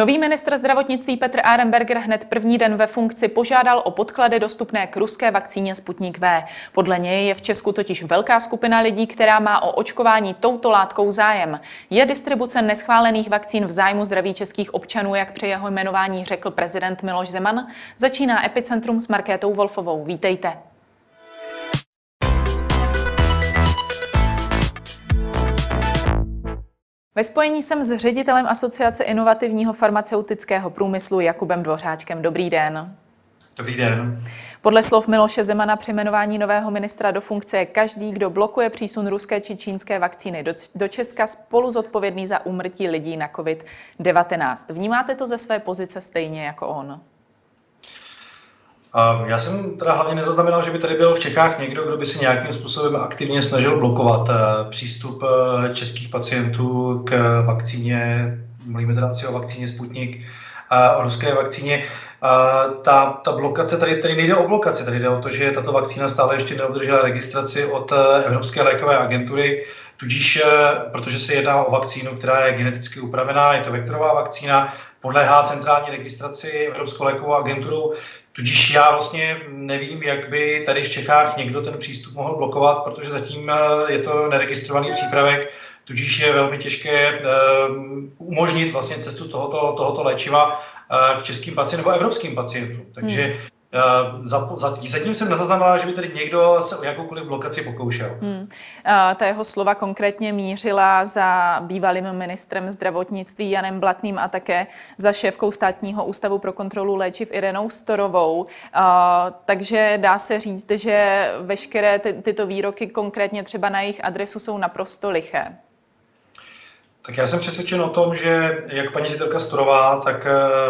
Nový ministr zdravotnictví Petr Arenberger hned první den ve funkci požádal o podklady dostupné k ruské vakcíně Sputnik V. Podle něj je v Česku totiž velká skupina lidí, která má o očkování touto látkou zájem. Je distribuce neschválených vakcín v zájmu zdraví českých občanů, jak při jeho jmenování řekl prezident Miloš Zeman? Začíná Epicentrum s Markétou Wolfovou. Vítejte. Ve spojení jsem s ředitelem Asociace inovativního farmaceutického průmyslu Jakubem Dvořáčkem. Dobrý den. Dobrý den. Podle slov Miloše Zemana při jmenování nového ministra do funkce je každý, kdo blokuje přísun ruské či čínské vakcíny do, do Česka spolu zodpovědný za úmrtí lidí na COVID-19. Vnímáte to ze své pozice stejně jako on? Já jsem teda hlavně nezaznamenal, že by tady byl v Čechách někdo, kdo by se nějakým způsobem aktivně snažil blokovat eh, přístup eh, českých pacientů k vakcíně, mluvíme teda o vakcíně Sputnik, o ruské vakcíně. Ta, ta blokace, tady, tady nejde o blokaci, tady jde o to, že tato vakcína stále ještě neobdržela registraci od eh, Evropské lékové agentury, tudíž, protože se jedná o vakcínu, která je geneticky upravená, je to vektorová vakcína, podléhá centrální registraci Evropskou lékovou agenturou, Tudíž já vlastně nevím, jak by tady v Čechách někdo ten přístup mohl blokovat, protože zatím eh, je to neregistrovaný přípravek, tudíž je velmi těžké uh, umožnit vlastně cestu tohoto, tohoto léčiva uh, k českým pacientům nebo evropským pacientům. Takže hmm. Uh, zatím jsem nezaznamenala, že by tady někdo se o jakoukoliv blokaci pokoušel. Hmm. Uh, ta jeho slova konkrétně mířila za bývalým ministrem zdravotnictví Janem Blatným a také za šéfkou státního ústavu pro kontrolu léčiv Irenou Storovou. Uh, takže dá se říct, že veškeré ty, tyto výroky konkrétně třeba na jejich adresu jsou naprosto liché. Tak já jsem přesvědčen o tom, že jak paní ředitelka Storová, tak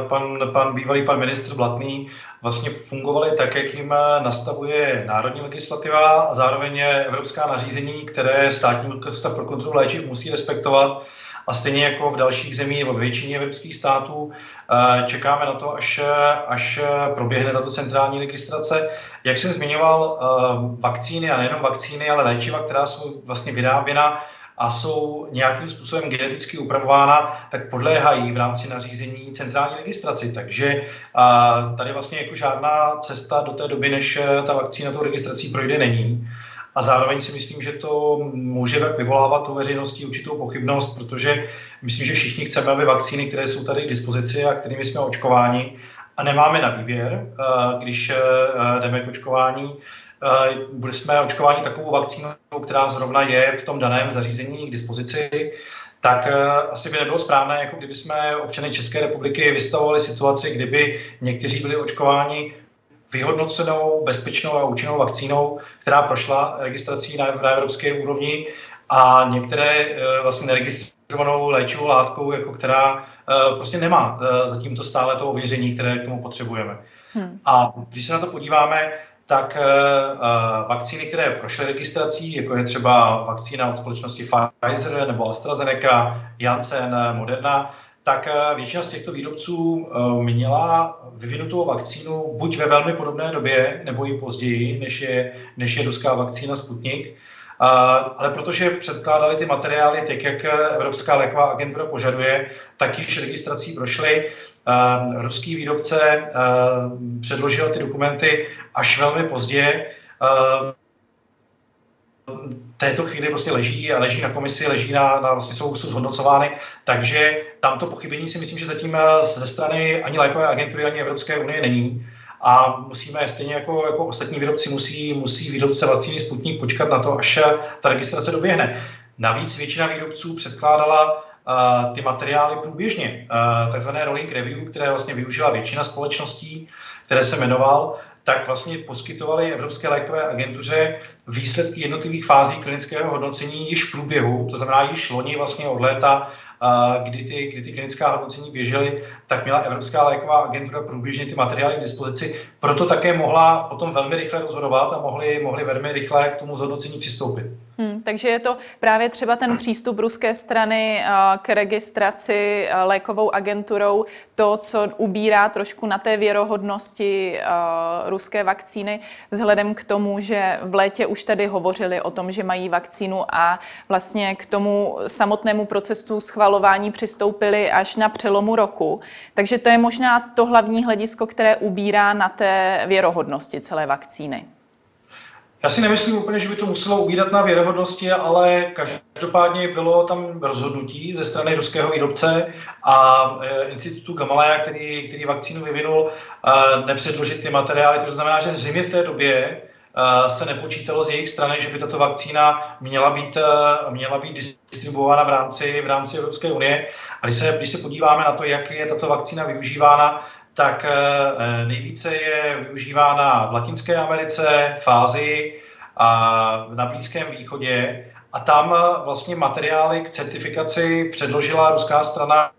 pan, pan bývalý pan ministr Blatný vlastně fungovaly tak, jak jim nastavuje národní legislativa a zároveň evropská nařízení, které státní ústav pro kontrolu léčiv musí respektovat. A stejně jako v dalších zemích nebo většině evropských států eh, čekáme na to, až, až proběhne tato centrální registrace. Jak jsem zmiňoval, eh, vakcíny a nejenom vakcíny, ale léčiva, která jsou vlastně vyráběna a jsou nějakým způsobem geneticky upravována, tak podléhají v rámci nařízení centrální registraci. Takže a, tady vlastně jako žádná cesta do té doby, než eh, ta vakcína tou registrací projde, není. A zároveň si myslím, že to může vyvolávat u veřejnosti určitou pochybnost, protože myslím, že všichni chceme, aby vakcíny, které jsou tady k dispozici a kterými jsme očkováni, a nemáme na výběr, eh, když eh, jdeme k očkování, Eh, bude jsme očkování takovou vakcínou, která zrovna je v tom daném zařízení k dispozici, tak eh, asi by nebylo správné, jako kdyby jsme občany České republiky vystavovali situaci, kdyby někteří byli očkováni vyhodnocenou, bezpečnou a účinnou vakcínou, která prošla registrací na, na evropské úrovni a některé eh, vlastně neregistrovanou léčivou látkou, jako která prostě nemá zatím to stále to ověření, které k tomu potřebujeme. Hmm. A když se na to podíváme, tak uh, vakcíny, které prošly registrací, jako je třeba vakcína od společnosti Pfizer nebo AstraZeneca, Janssen, Moderna, tak uh, většina z těchto výrobců měla vyvinutou vakcínu buď ve velmi podobné době, nebo i později, než je, než je ruská vakcína Sputnik. Ale protože předkládali ty materiály tak, jak Evropská léková agentura požaduje, tak již registrací prošly. Ruský výrobce předložil ty dokumenty až velmi pozdě. Této chvíli prostě leží a leží na komisi, leží na, na vlastně jsou, jsou zhodnocovány, takže tamto pochybení si myslím, že zatím ze strany ani lékové agentury, ani Evropské unie není. A musíme, stejně jako, jako ostatní výrobci, musí, musí výrobce vakcíny Sputnik počkat na to, až ta registrace doběhne. Navíc většina výrobců předkládala ty materiály průběžně. Takzvané rolling review, které vlastně využila většina společností, které se jmenoval, tak vlastně poskytovali Evropské lékové agentuře výsledky jednotlivých fází klinického hodnocení již v průběhu, to znamená již loni vlastně od léta, kdy ty, kdy ty klinická hodnocení běžely, tak měla Evropská léková agentura průběžně ty materiály k dispozici, proto také mohla potom velmi rychle rozhodovat a mohli, mohli velmi rychle k tomu zhodnocení přistoupit. Hmm, Takže je to právě třeba ten přístup ruské strany k registraci lékovou agenturou, to, co ubírá trošku na té věrohodnosti ruské vakcíny, vzhledem k tomu, že v létě už tady hovořili o tom, že mají vakcínu a vlastně k tomu samotnému procesu schvalování přistoupili až na přelomu roku. Takže to je možná to hlavní hledisko, které ubírá na té věrohodnosti celé vakcíny. Já si nemyslím úplně, že by to muselo ubírat na věrohodnosti, ale každopádně bylo tam rozhodnutí ze strany ruského výrobce a e, institutu Gamaleya, který, který vakcínu vyvinul, e, nepředložit ty materiály. To znamená, že zřejmě v té době e, se nepočítalo z jejich strany, že by tato vakcína měla být, měla být distribuována v rámci, v rámci Evropské unie. A když se, když se podíváme na to, jak je tato vakcína využívána, tak eh, nejvíce je využívána v Latinské Americe, v Ázii a na Blízkém východě. A tam eh, vlastně materiály k certifikaci předložila ruská strana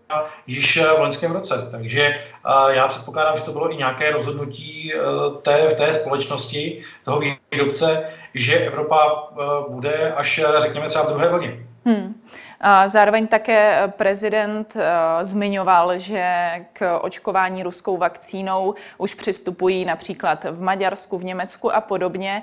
již v loňském roce. Takže eh, já předpokládám, že to bylo i nějaké rozhodnutí té, v té společnosti, toho výrobce, že Evropa bude až, řekněme, třeba v druhé vlně. Hmm. Zároveň také prezident eh, zmiňoval, že k očkování ruskou vakcínou už přistupují například v Maďarsku, v Německu a podobně.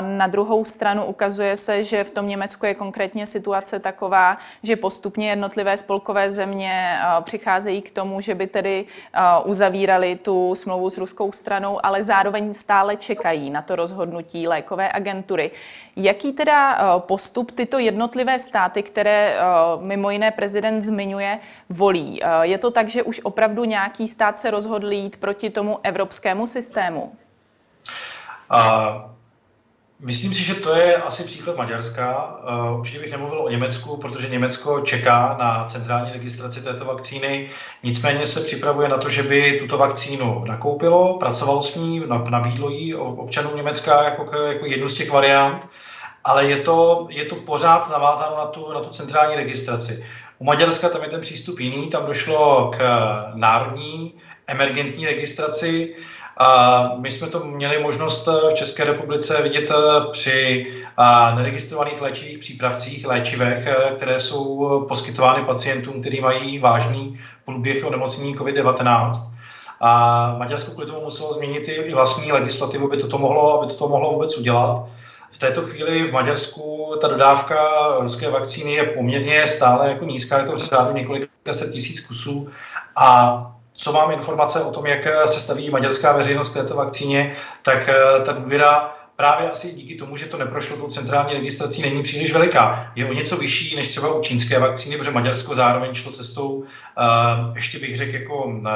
Na druhou stranu ukazuje se, že v tom Německu je konkrétně situace taková, že postupně jednotlivé spolkové země eh, přicházejí k tomu, že by tedy eh, uzavírali tu smlouvu s ruskou stranou, ale zároveň stále čekají na to rozhodnutí lékové agentury. Jaký teda postup tyto jednotlivé státy, které Eh, mimo jiné prezident zmiňuje, volí. Eh, je to tak, že už opravdu nějaký stát se rozhodl jít proti tomu evropskému systému? A Myslím si, že to je asi příklad Maďarska. Uh, určitě bych nemluvil o Německu, protože Německo čeká na centrální registraci této vakcíny. Nicméně se připravuje na to, že by tuto vakcínu nakoupilo, pracovalo s ní, nabídlo ji občanům Německa jako, jako jednu z těch variant ale je to, je to pořád navázáno na tu, na tu centrální registraci. U Maďarska tam je ten přístup jiný, tam došlo k národní emergentní registraci. A my jsme to měli možnost v České republice vidět při neregistrovaných léčivých přípravcích, léčivech, které jsou poskytovány pacientům, kteří mají vážný průběh onemocnění COVID-19. A Maďarsko kvůli tomu muselo změnit i vlastní legislativu, aby toto mohlo, aby toto mohlo vůbec udělat. V této chvíli v Maďarsku ta dodávka ruské vakcíny je poměrně stále jako nízká, je to v řádu několika set tisíc kusů a co mám informace o tom, jak se staví maďarská veřejnost k této vakcíně, tak eh, ta důvěra právě asi díky tomu, že to neprošlo tou centrální registrací, není příliš veliká. Je o něco vyšší než třeba u čínské vakcíny, protože Maďarsko zároveň šlo cestou, uh, ještě bych řekl, jako uh,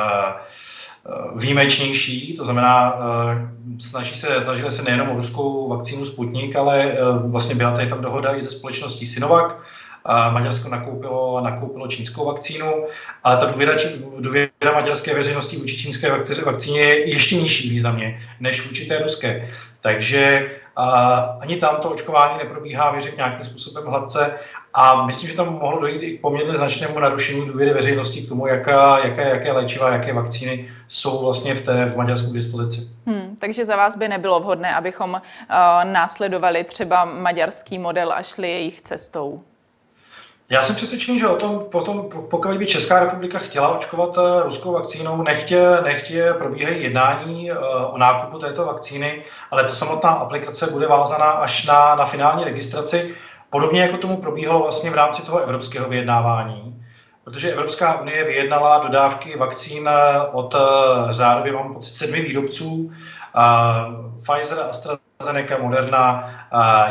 výjimečnější, to znamená, eh, snaží se, snažili se nejenom o ruskou vakcínu Sputnik, ale eh, vlastně byla tady tam dohoda i ze společností Sinovac, a Maďarsko nakoupilo, nakoupilo čínskou vakcínu, ale ta důvěra, důvěra maďarské veřejnosti vůči čínské vakcíně je ještě nižší významně než vůči té ruské. Takže ani tam to očkování neprobíhá, věřit nějakým způsobem hladce a myslím, že tam mohlo dojít i k poměrně značnému narušení důvěry veřejnosti k tomu, jaká, jaké, jaké léčiva, jaké vakcíny jsou vlastně v, té, v Maďarsku k dispozici. Hmm, takže za vás by nebylo vhodné, abychom uh, následovali třeba maďarský model a šli jejich cestou? Já jsem přesvědčený, že o tom, potom, pokud by Česká republika chtěla očkovat uh, ruskou vakcínou, nechtě, nechtě probíhají jednání uh, o nákupu této vakcíny, ale ta samotná aplikace bude vázaná až na, na finální registraci. Podobně jako tomu probíhalo vlastně v rámci toho evropského vyjednávání, protože Evropská unie vyjednala dodávky vakcín eh, od eh, řádově, mám pocit, sedmi výrobců, Pfizer, AstraZeneca, Moderna,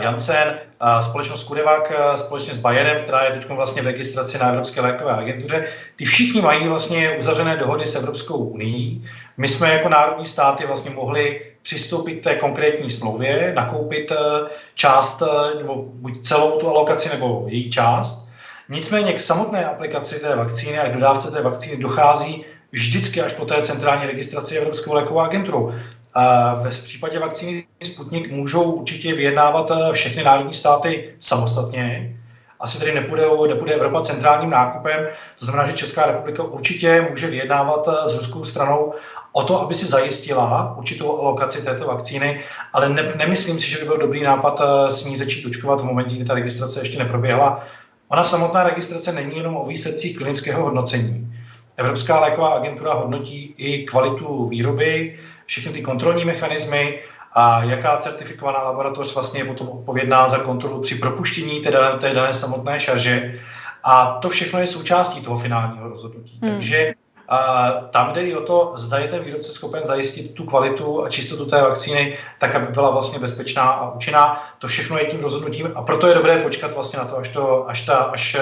Janssen, společnost Kudevac společně s Bayerem, která je teď vlastně v registraci na Evropské lékové agentuře. Ty všichni mají vlastně uzavřené dohody s Evropskou unii. My jsme jako národní státy vlastně mohli přistoupit k té konkrétní smlouvě, nakoupit eh, část, eh, nebo buď celou tu alokaci, nebo její část. Nicméně k samotné aplikaci té vakcíny a k dodávce té vakcíny dochází vždycky až po té centrální registraci Evropskou lékovou agenturou. V případě vakcíny Sputnik můžou určitě vyjednávat eh, všechny národní státy samostatně, asi tedy nepůjde, nepůjde Evropa centrálním nákupem. To znamená, že Česká republika určitě může vyjednávat s ruskou stranou o to, aby si zajistila určitou alokaci této vakcíny, ale ne, nemyslím si, že by byl dobrý nápad s ní začít očkovat v momentě, kdy ta registrace ještě neproběhla. Ona samotná registrace není jenom o výsledcích klinického hodnocení. Evropská léková agentura hodnotí i kvalitu výroby, všechny ty kontrolní mechanismy a jaká certifikovaná laboratoř vlastně je potom odpovědná za kontrolu při propuštění té dané, té dané samotné šarže. A to všechno je součástí toho finálního rozhodnutí. Hmm. Takže a tam jde i o to, zda je ten výrobce schopen zajistit tu kvalitu a čistotu té vakcíny, tak aby byla vlastně bezpečná a účinná. To všechno je tím rozhodnutím a proto je dobré počkat vlastně na to, až to, až ta, až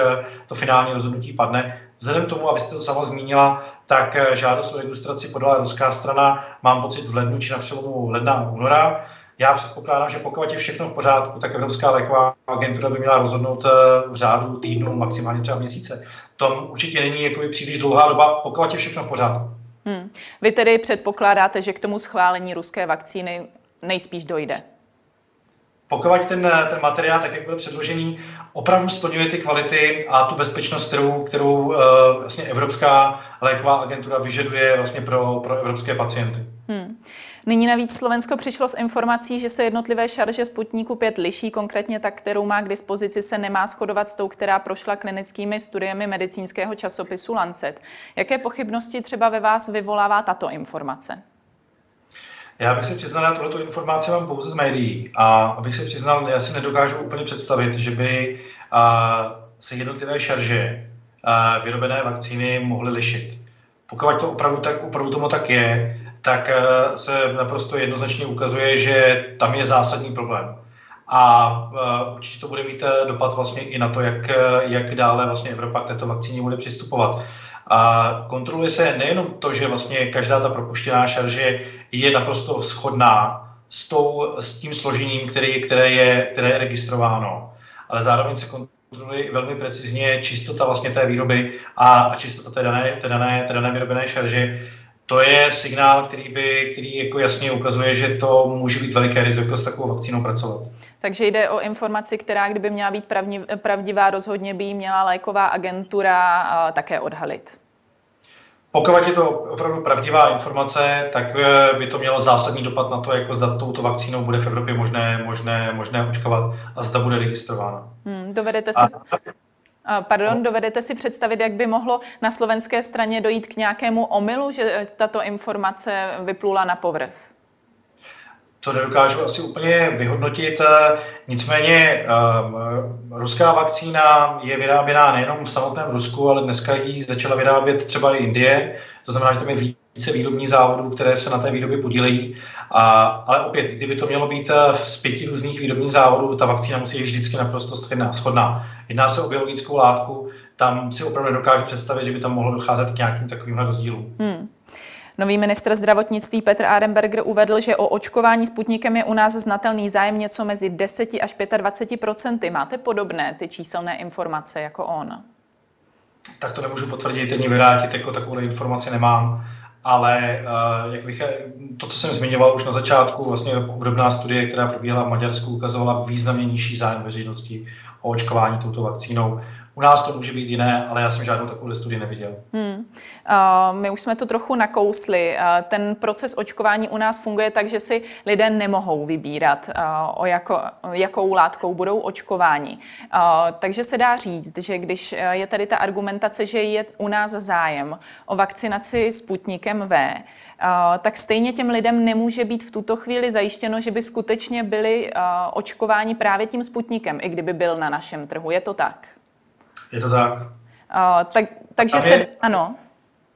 to finální rozhodnutí padne. Vzhledem k tomu, abyste to sama zmínila, tak žádost o registraci podala ruská strana, mám pocit v lednu či na přelomu ledna a února. Já předpokládám, že pokud je všechno v pořádku, tak Evropská léková agentura by měla rozhodnout eh, v řádu týdnu, maximálně třeba měsíce. To určitě není jakoby příliš dlouhá doba, pokud je všechno v pořádku. Hmm. Vy tedy předpokládáte, že k tomu schválení ruské vakcíny nejspíš dojde? Pokud ten, ten materiál, tak jak byl předložený, opravdu splňuje ty kvality a tu bezpečnost, kterou, kterou uh, vlastně Evropská léková agentura vyžaduje vlastně pro, pro evropské pacienty. Hmm. Nyní navíc Slovensko přišlo s informací, že se jednotlivé šarže Sputniku 5 liší, konkrétně ta, kterou má k dispozici, se nemá shodovat s tou, která prošla klinickými studiemi medicínského časopisu Lancet. Jaké pochybnosti třeba ve vás vyvolává tato informace? Já bych se přiznal, já tohoto informaci mám pouze z médií a abych se přiznal, já si nedokážu úplně představit, že by se jednotlivé šarže vyrobené vakcíny mohly lišit. Pokud to opravdu, tak, opravdu tomu tak je, tak eh, se naprosto jednoznačně ukazuje, že tam je zásadní problém. A určitě to bude mít dopad vlastně i na to, jak, jak dále vlastně Evropa k této vakcíně bude přistupovat. A kontroluje se nejenom to, že vlastně každá ta propuštěná šarže je naprosto shodná s, tou, s tím složením, který, které, je, které je registrováno, ale zároveň se kontroluje velmi precizně čistota vlastně té výroby a, a čistota té dané, té dané, té dané vyrobené šarže, to je signál, který, by, který jako jasně ukazuje, že to může být veliké riziko s takovou vakcínou pracovat. Takže jde o informaci, která kdyby měla být pravdivá, rozhodně by ji měla léková agentura také odhalit. Pokud je to opravdu pravdivá informace, tak eh, by to mělo zásadní dopad na to, jako zda touto vakcínou bude v Evropě možné, možné, možné očkovat a zda bude registrována. Hmm, dovedete si... A Pardon, dovedete si představit, jak by mohlo na slovenské straně dojít k nějakému omylu, že tato informace vyplula na povrch? To nedokážu asi úplně vyhodnotit. Nicméně um, ruská vakcína je vyráběná nejenom v samotném Rusku, ale dneska ji začala vyrábět třeba i Indie. To znamená, že tam je více výrobních závodů, které se na té výrobě podílejí. A, ale opět, kdyby to mělo být eh, z pěti různých výrobních závodů, ta vakcína musí být vždycky naprosto schodná. Jedná se o biologickou látku, tam si opravdu nedokážu představit, že by tam mohlo docházet k nějakým takovým rozdílům. Hmm. Nový ministr zdravotnictví Petr Arenberger uvedl, že o očkování Sputnikem je u nás znatelný zájem něco mezi 10 až 25 procenty. Máte podobné ty číselné informace jako on? Tak to nemůžu potvrdit, ani vyrátit, jako takovou informaci nemám ale uh, jak bych, to, co jsem zmiňoval už na začátku, vlastně obdobná studie, která probíhala v Maďarsku, ukazovala významně nižší zájem veřejnosti o očkování touto vakcínou. U nás to může být jiné, ale já jsem žádnou takovou studii neviděl. Hmm. Uh, my už jsme to trochu nakousli. Uh, ten proces očkování u nás funguje tak, že si lidé nemohou vybírat, uh, o jako, jakou látkou budou očkováni. Uh, takže se dá říct, že když je tady ta argumentace, že je u nás zájem o vakcinaci Sputnikem V, tak stejně těm lidem nemůže být v tuto chvíli zajištěno, že by skutečně byli očkováni právě tím Sputnikem, i kdyby byl na našem trhu. Je to tak? Je to tak. Uh, tak takže je, se, ano.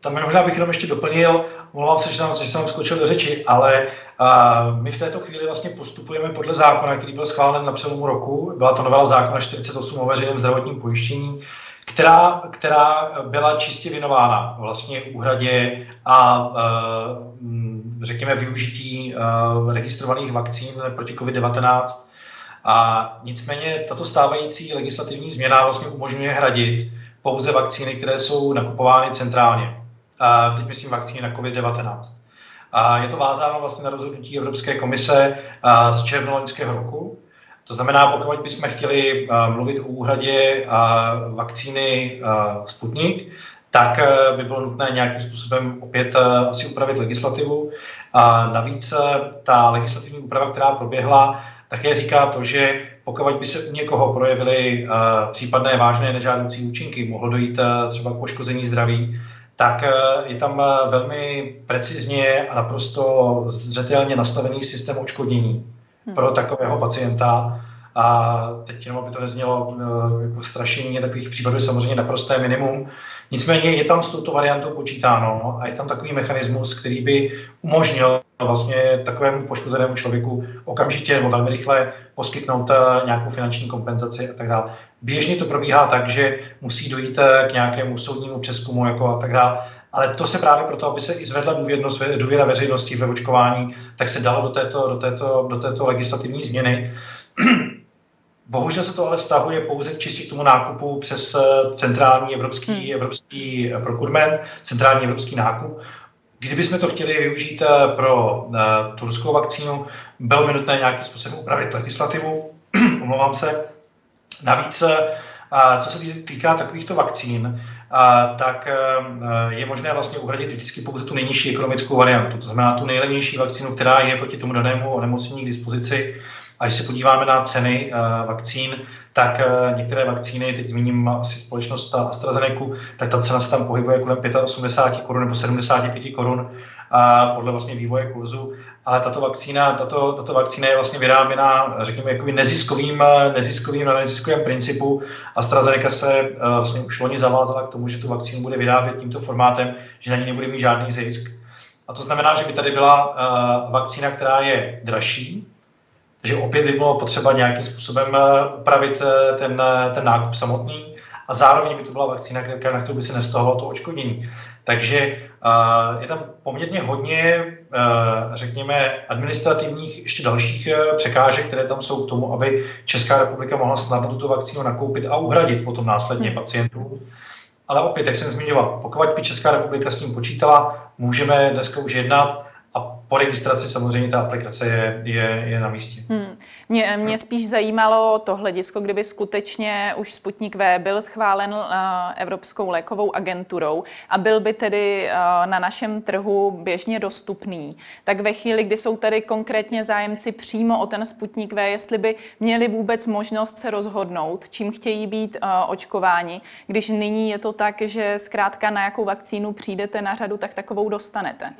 Tam možná bych jenom ještě doplnil, mluvám se, že jsem, že jsem skočil do řeči, ale uh, my v této chvíli vlastně postupujeme podle zákona, který byl schválen na přelomu roku. Byla to novela zákona 48 o veřejném zdravotním pojištění, která, která byla čistě věnována vlastně úhradě a uh, řekněme využití uh, registrovaných vakcín proti COVID-19 a nicméně tato stávající legislativní změna vlastně umožňuje hradit pouze vakcíny, které jsou nakupovány centrálně. A teď myslím vakcíny na COVID-19. A je to vázáno vlastně na rozhodnutí Evropské komise z června loňského roku. To znamená, pokud bychom chtěli mluvit o úhradě vakcíny Sputnik, tak by bylo nutné nějakým způsobem opět asi upravit legislativu. A navíc ta legislativní úprava, která proběhla, také říká to, že pokud by se u někoho projevily případné vážné nežádoucí účinky, mohlo dojít třeba k poškození zdraví, tak eh, je tam eh, velmi precizně a naprosto zřetelně nastavený systém očkodnění hmm. pro takového pacienta. A teď jenom, aby to neznělo eh, jako strašení, takových případů je samozřejmě naprosté minimum. Nicméně je tam s touto variantou počítáno a je tam takový mechanismus, který by umožnil vlastně takovému poškozenému člověku okamžitě nebo velmi rychle poskytnout nějakou finanční kompenzaci a tak dále. Běžně to probíhá tak, že musí dojít eh, k nějakému soudnímu přeskumu jako a tak dále. Ale to se právě proto, aby se i zvedla důvěra veřejnosti ve očkování, tak se dalo do této, do této, do této legislativní změny. Bohužel se to ale vztahuje pouze čistě k tomu nákupu přes eh, centrální evropský, hmm. evropský eh, procurement, centrální evropský nákup. Kdybychom to chtěli využít pro tu ruskou vakcínu, bylo by nutné nějakým způsobem upravit legislativu, omlouvám se, Navíc, eh, co se týká takovýchto vakcín, tak eh, je možné vlastně uhradit vždycky pouze tu nejnižší ekonomickou variantu, to znamená tu nejlevnější vakcínu, která je proti tomu danému onemocnění k dispozici. A když se podíváme na ceny eh, vakcín, tak některé vakcíny, teď zmíním asi společnost AstraZeneca, tak ta cena se tam pohybuje kolem 85 korun nebo 75 korun podle vlastně vývoje kurzu ale tato vakcína, tato, tato vakcína je vlastně vyráběna, řekněme, jakoby neziskovým, neziskovým na neziskovém principu. AstraZeneca se vlastně už loni zavázala k tomu, že tu vakcínu bude vyrábět tímto formátem, že na ní nebude mít žádný zisk. A to znamená, že by tady byla vakcína, která je dražší, takže opět by bylo potřeba nějakým způsobem uh, upravit uh, ten, uh, ten nákup samotný a zároveň by to byla vakcína, na kterou by se nestahovalo to očkodnění. Takže je tam poměrně hodně, řekněme, administrativních ještě dalších překážek, které tam jsou k tomu, aby Česká republika mohla snadno tuto vakcínu nakoupit a uhradit potom následně hmm. pacientům. Ale opět, jak jsem zmiňoval, pokud by Česká republika s tím počítala, můžeme dneska už jednat po registraci samozřejmě ta aplikace je, je, je na místě. Hmm. Mě, mě spíš zajímalo to hledisko, kdyby skutečně už Sputnik V byl schválen uh, Evropskou lékovou agenturou a byl by tedy uh, na našem trhu běžně dostupný. Tak ve chvíli, kdy jsou tady konkrétně zájemci přímo o ten Sputnik V, jestli by měli vůbec možnost se rozhodnout, čím chtějí být uh, očkováni, když nyní je to tak, že zkrátka na jakou vakcínu přijdete na řadu, tak takovou dostanete.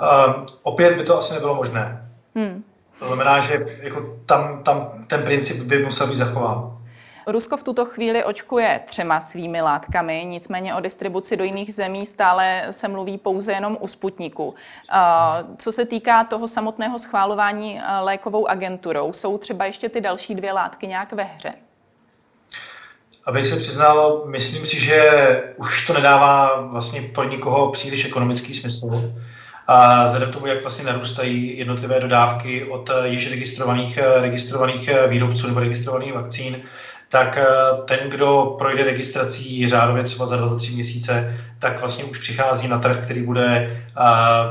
Uh, opět by to asi nebylo možné. Hmm. To znamená, že jako tam, tam ten princip by musel být zachován. Rusko v tuto chvíli očkuje třema svými látkami, nicméně o distribuci do jiných zemí stále se mluví pouze jenom u Sputniku. Co se týká toho samotného schválování lékovou agenturou, jsou třeba ještě ty další dvě látky nějak ve hře? Abych se přiznal, myslím si, že už to nedává vlastně pro nikoho příliš ekonomický smysl. A vzhledem k tomu, jak vlastně narůstají jednotlivé dodávky od eh, již registrovaných, eh, registrovaných eh, výrobců nebo registrovaných vakcín, tak ten, kdo projde registrací řádově třeba za dva, za tři měsíce, tak vlastně už přichází na trh, který bude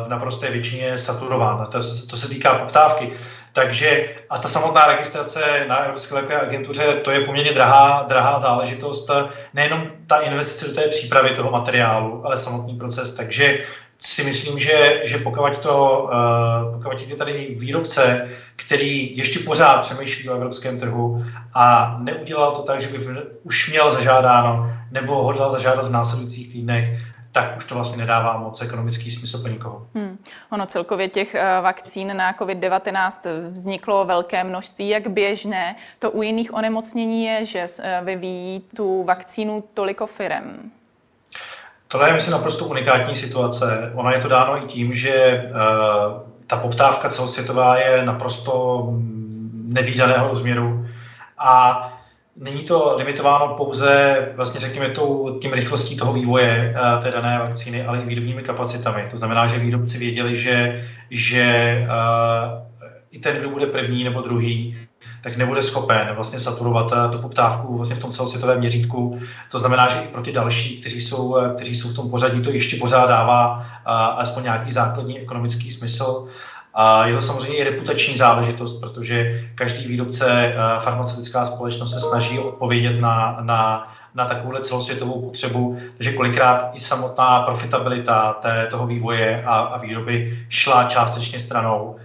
v naprosté většině saturován. To, to se týká poptávky. Takže a ta samotná registrace na Evropské lékové agentuře, to je poměrně drahá, drahá záležitost. Nejenom ta investice do té přípravy toho materiálu, ale samotný proces. Takže si myslím, že, že pokud, to, uh, pokud je tady výrobce, který ještě pořád přemýšlí o evropském trhu a neudělal to tak, že by už měl zažádáno nebo hodlal zažádat v následujících týdnech, tak už to vlastně nedává moc ekonomický smysl pro nikoho. Hmm. Ono celkově těch uh, vakcín na COVID-19 vzniklo velké množství. Jak běžné to u jiných onemocnění je, že uh, vyvíjí tu vakcínu toliko firem? Tohle je, myslím, naprosto unikátní situace. Ona je to dáno i tím, že uh, ta poptávka celosvětová je naprosto nevýdaného rozměru a není to limitováno pouze, vlastně řekněme, tou, tím rychlostí toho vývoje uh, té dané vakcíny, ale i výrobními kapacitami. To znamená, že výrobci věděli, že, že uh, i ten, kdo bude první nebo druhý, tak nebude schopen vlastně saturovat eh, tu poptávku vlastně v tom celosvětovém měřítku. To znamená, že i pro ty další, kteří jsou, eh, kteří jsou v tom pořadí, to ještě pořád dává eh, alespoň nějaký základní ekonomický smysl. A je to samozřejmě i reputační záležitost, protože každý výrobce, farmaceutická společnost se snaží odpovědět na, na, na takovouhle celosvětovou potřebu, takže kolikrát i samotná profitabilita té, toho vývoje a, a výroby šla částečně stranou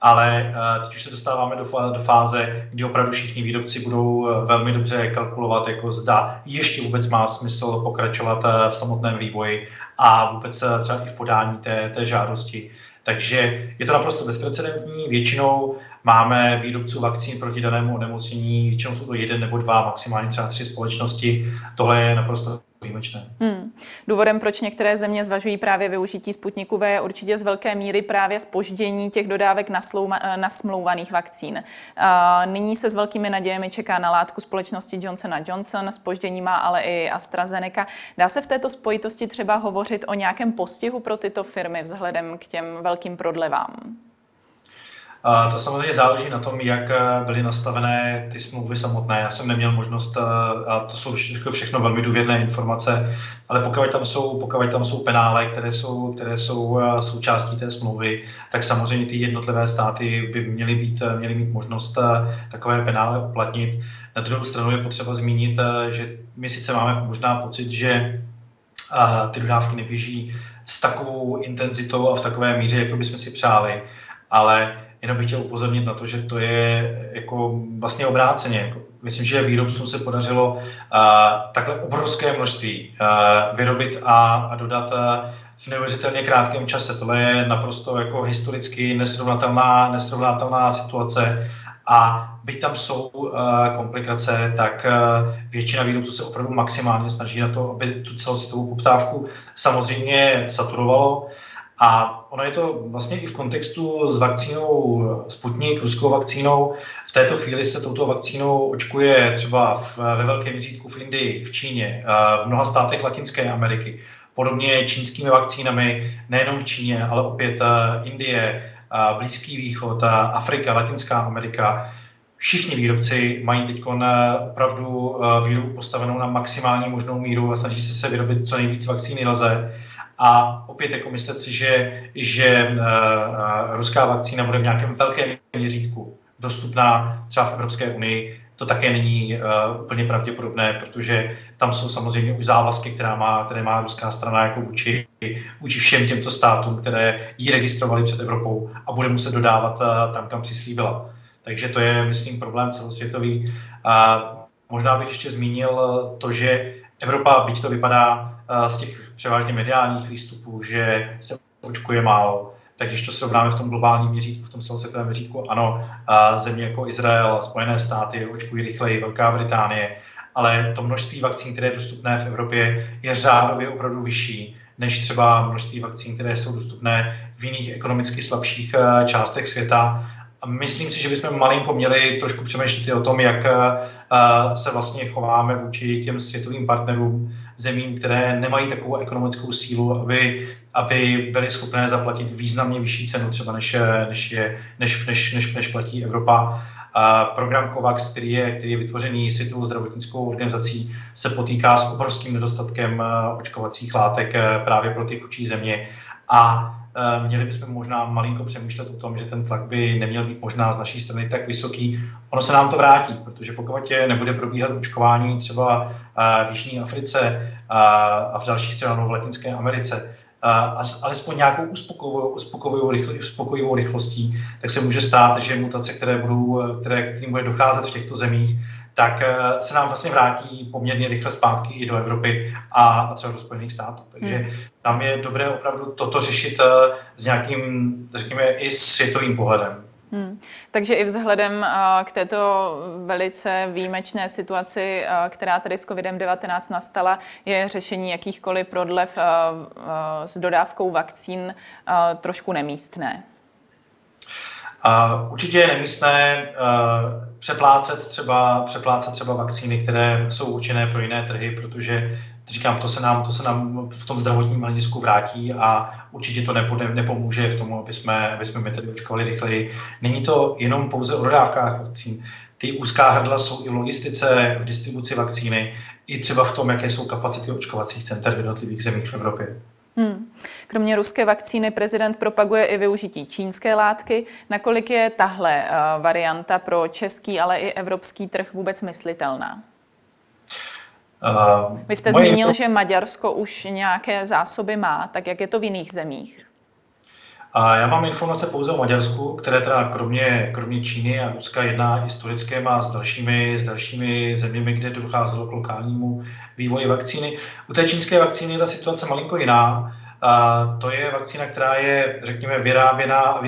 ale eh, teď už se dostáváme do, do fáze, kdy opravdu všichni výrobci budou eh, velmi dobře kalkulovat, jako zda ještě vůbec má smysl pokračovat eh, v samotném vývoji a vůbec třeba i v podání té, té žádosti. Takže je to naprosto bezprecedentní. Většinou máme výrobců vakcín proti danému onemocnění, většinou jsou to jeden nebo dva, maximálně třeba tři společnosti. Tohle je naprosto výjimečné. Hmm. Důvodem, proč některé země zvažují právě využití Sputniku V, je určitě z velké míry právě spoždění těch dodávek nasmlouvaných vakcín. Nyní se s velkými nadějemi čeká na látku společnosti Johnson Johnson, spoždění má ale i AstraZeneca. Dá se v této spojitosti třeba hovořit o nějakém postihu pro tyto firmy vzhledem k těm velkým prodlevám? To samozřejmě záleží na tom, jak eh, byly nastavené ty smlouvy samotné. Já jsem neměl možnost, eh, a to jsou všechno, všechno velmi důvěrné informace, ale pokud tam jsou, pokud tam jsou penále, které jsou, které jsou eh, součástí té smlouvy, tak samozřejmě ty jednotlivé státy by měly, být, měly mít možnost takové penále uplatnit. Na druhou stranu je potřeba zmínit, že my sice máme možná pocit, že ty dodávky neběží s takovou intenzitou a v takové míře, jako bychom si přáli, ale Jenom bych chtěl upozornit na to, že to je jako vlastně obráceně. Myslím, že výrobcům se podařilo uh, takhle obrovské množství uh, vyrobit a, a dodat uh, v neuvěřitelně krátkém čase. Tohle je naprosto jako historicky nesrovnatelná, nesrovnatelná situace a byť tam jsou uh, komplikace, tak uh, většina výrobců se opravdu maximálně snaží na to, aby tu celosvětovou poptávku samozřejmě saturovalo. A ono je to vlastně i v kontextu s vakcínou Sputnik, ruskou vakcínou. V této chvíli se touto vakcínou očkuje třeba v, ve velkém měřítku v Indii, v Číně, v mnoha státech Latinské Ameriky. Podobně čínskými vakcínami, nejenom v Číně, ale opět Indie, Blízký východ, Afrika, Latinská Amerika. Všichni výrobci mají teď opravdu výrobu postavenou na maximální možnou míru a snaží se se vyrobit co nejvíc vakcíny lze. A opět jako myslet si, že, že uh, ruská vakcína bude v nějakém velkém měřítku dostupná třeba v Evropské unii, to také není uh, úplně pravděpodobné, protože tam jsou samozřejmě už závazky, která má, které má ruská strana jako vůči, vůči všem těmto státům, které ji registrovali před Evropou a bude muset dodávat uh, tam, kam přislíbila. Takže to je, myslím, problém celosvětový. A možná bych ještě zmínil to, že Evropa, byť to vypadá z těch převážně mediálních výstupů, že se očkuje málo, tak když to srovnáme v tom globálním měřítku, v tom celosvětovém měřítku, ano, země jako Izrael, Spojené státy očkují rychleji, Velká Británie, ale to množství vakcín, které je dostupné v Evropě, je řádově opravdu vyšší než třeba množství vakcín, které jsou dostupné v jiných ekonomicky slabších eh, částech světa. Myslím si, že bychom malinko měli trošku přemýšlet i o tom, jak eh, se vlastně chováme vůči těm světovým partnerům, zemím, které nemají takovou ekonomickou sílu, aby, aby byly schopné zaplatit významně vyšší cenu, třeba než, než, je, než, než, než, než platí Evropa. A program COVAX, který je, který je vytvořený Světovou zdravotnickou organizací, se potýká s obrovským nedostatkem eh, očkovacích látek eh, právě pro ty chudší země. A Eh, měli bychom možná malinko přemýšlet o tom, že ten tlak by neměl být možná z naší strany tak vysoký. Ono se nám to vrátí, protože pokud nebude probíhat očkování třeba eh, v Jižní Africe eh, a v dalších třeba v Latinské Americe, alespoň nějakou uspokojivou, uspokojivou, uspokojivou rychlostí, tak se může stát, že mutace, které, budou, které k ním bude docházet v těchto zemích, tak eh, se nám vlastně vrátí poměrně rychle zpátky i do Evropy a třeba do Spojených států. Takže hmm. tam je dobré opravdu toto řešit eh, s nějakým, řekněme, i světovým pohledem. Hmm. Takže i vzhledem eh, k této velice výjimečné situaci, která tady s COVID-19 nastala, je řešení jakýchkoliv prodlev s dodávkou vakcín trošku nemístné. Uh, určitě je nemístné uh, přeplácet třeba, přeplácet třeba vakcíny, které jsou určené pro jiné trhy, protože říkám, to se nám, to se nám v tom zdravotním hledisku vrátí a určitě to nepo, nepomůže v tom, aby jsme, aby jsme my tedy očkovali rychleji. Není to jenom pouze o dodávkách vakcín. Ty úzká hrdla jsou i v logistice, v distribuci vakcíny, i třeba v tom, jaké jsou kapacity očkovacích center v jednotlivých zemích v Evropě. Hmm. Kromě ruské vakcíny prezident propaguje i využití čínské látky. Nakolik je tahle uh, varianta pro český, ale i evropský trh vůbec myslitelná? Uh, Vy jste zmínil, že Maďarsko už nějaké zásoby má, tak jak je to v jiných zemích? A já mám informace pouze o Maďarsku, které teda kromě, kromě Číny a Ruska jedná i s a s dalšími, s dalšími zeměmi, kde docházelo k lokálnímu vývoji vakcíny. U té čínské vakcíny je ta situace malinko jiná. A to je vakcína, která je, řekněme, vyráběna a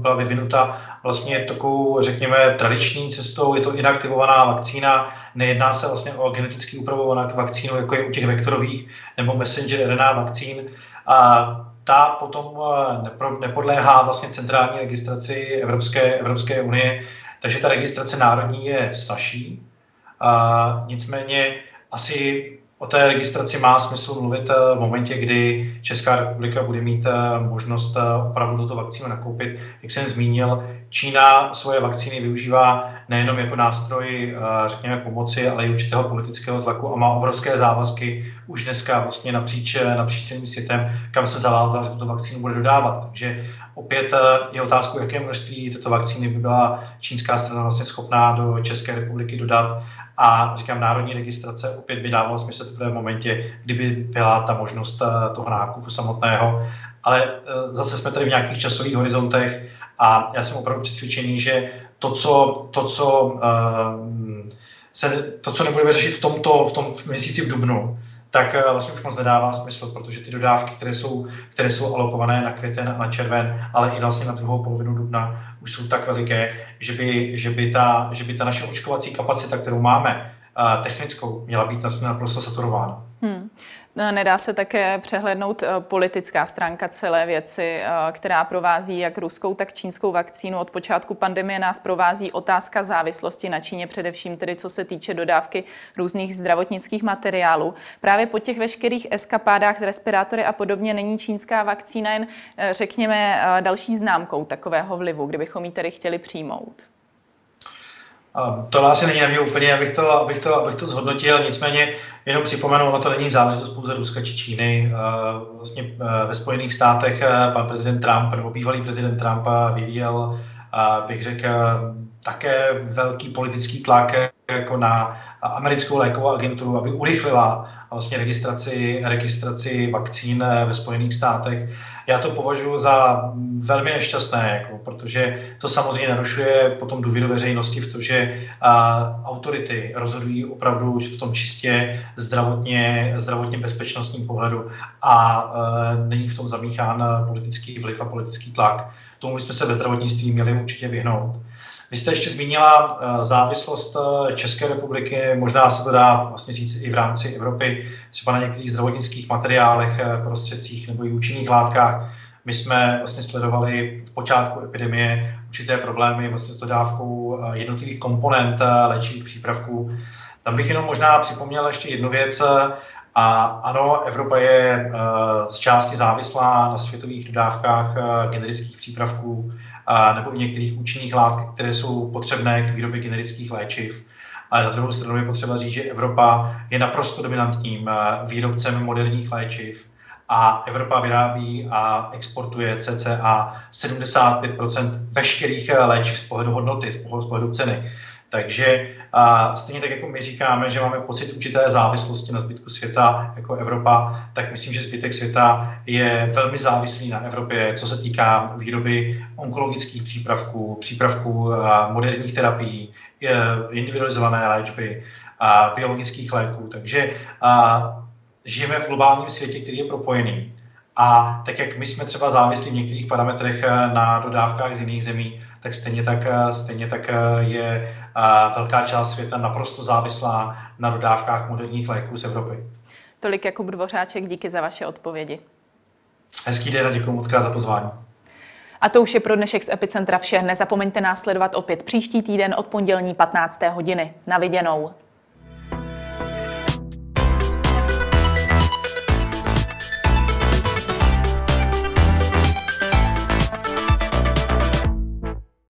byla vyvinuta vlastně takovou, řekněme, tradiční cestou. Je to inaktivovaná vakcína, nejedná se vlastně o geneticky upravovanou vakcínu, jako je u těch vektorových nebo messenger RNA vakcín. A ta potom eh, nepodléhá vlastně centrální registraci Evropské, Evropské unie, takže ta registrace národní je stažší. A nicméně asi O té registraci má smysl mluvit eh, v momentě, kdy Česká republika bude mít eh, možnost eh, opravdu tuto vakcínu nakoupit. Jak jsem zmínil, Čína svoje vakcíny využívá nejenom jako nástroj, řekněme, pomoci, ale i určitého politického tlaku a má obrovské závazky už dneska vlastně napříč, napříč celým světem, kam se zavázal, že tuto vakcínu bude dodávat. Takže opět je otázku, jaké množství této vakcíny by byla čínská strana vlastně schopná do České republiky dodat a říkám, národní registrace opět by dávalo smysl v momentě, kdyby byla ta možnost eh, toho nákupu samotného. Ale eh, zase jsme tady v nějakých časových horizontech a já jsem opravdu přesvědčený, že to, co, to, co, uh, se, to, co nebudeme řešit v tomto v tom měsíci v Dubnu, tak eh, vlastně už moc nedává smysl, protože ty dodávky, které jsou, které jsou alokované na květen a na červen, ale i vlastně na druhou polovinu dubna, už jsou tak veliké, že by, že by, ta, že by ta naše očkovací kapacita, kterou máme, eh, technickou, měla být naprosto saturována. Hmm. No, nedá se také přehlednout eh, politická stránka celé věci, eh, která provází jak ruskou, tak čínskou vakcínu. Od počátku pandemie nás provází otázka závislosti na Číně, především tedy co se týče dodávky různých zdravotnických materiálů. Právě po těch veškerých eskapádách z respirátory a podobně není čínská vakcína jen, eh, řekněme, další známkou takového vlivu, kdybychom ji tedy chtěli přijmout. To asi není na mě úplně, abych to, abych to, abych to zhodnotil, nicméně jenom připomenu, ono to není záležitost pouze Ruska či Číny. Vlastně ve Spojených státech pan prezident Trump nebo bývalý prezident Trump vyvíjel, bych řekl, také velký politický tlak jako na americkou lékovou agenturu, aby urychlila vlastně registraci, registraci vakcín ve Spojených státech. Já to považuji za velmi nešťastné, jako, protože to samozřejmě narušuje potom důvěru veřejnosti v to, že a, autority rozhodují opravdu v tom čistě zdravotně, zdravotně bezpečnostním pohledu a a není v tom zamíchán politický vliv a politický tlak. Tomu bychom se ve zdravotnictví měli určitě vyhnout. Vy jste ještě zmínila eh, závislost eh, České republiky, možná se to dá vlastně říct i v rámci Evropy, třeba na některých zdravotnických materiálech, eh, prostředcích nebo i účinných látkách. My jsme vlastně sledovali v počátku epidemie určité problémy vlastně s dodávkou jednotlivých komponent léčivých přípravků. Tam bych jenom možná připomněl ještě jednu věc. A ano, Evropa je z části závislá na světových dodávkách generických přípravků nebo i některých účinných látek, které jsou potřebné k výrobě generických léčiv. Ale na druhou stranu je potřeba říct, že Evropa je naprosto dominantním výrobcem moderních léčiv a Evropa vyrábí a exportuje cca 75% veškerých léčiv z pohledu hodnoty, z pohledu ceny. Takže a stejně tak, jako my říkáme, že máme pocit určité závislosti na zbytku světa jako Evropa, tak myslím, že zbytek světa je velmi závislý na Evropě, co se týká výroby onkologických přípravků, přípravků moderních terapií, individualizované léčby, a biologických léků. Takže a, žijeme v globálním světě, který je propojený. A tak, jak my jsme třeba závislí v některých parametrech na dodávkách z jiných zemí, tak stejně tak, stejně tak je velká část světa naprosto závislá na dodávkách moderních léků z Evropy. Tolik Jakub Dvořáček, díky za vaše odpovědi. Hezký den a děkuji moc krát za pozvání. A to už je pro dnešek z Epicentra vše. Nezapomeňte nás sledovat opět příští týden od pondělní 15. hodiny. Na viděnou.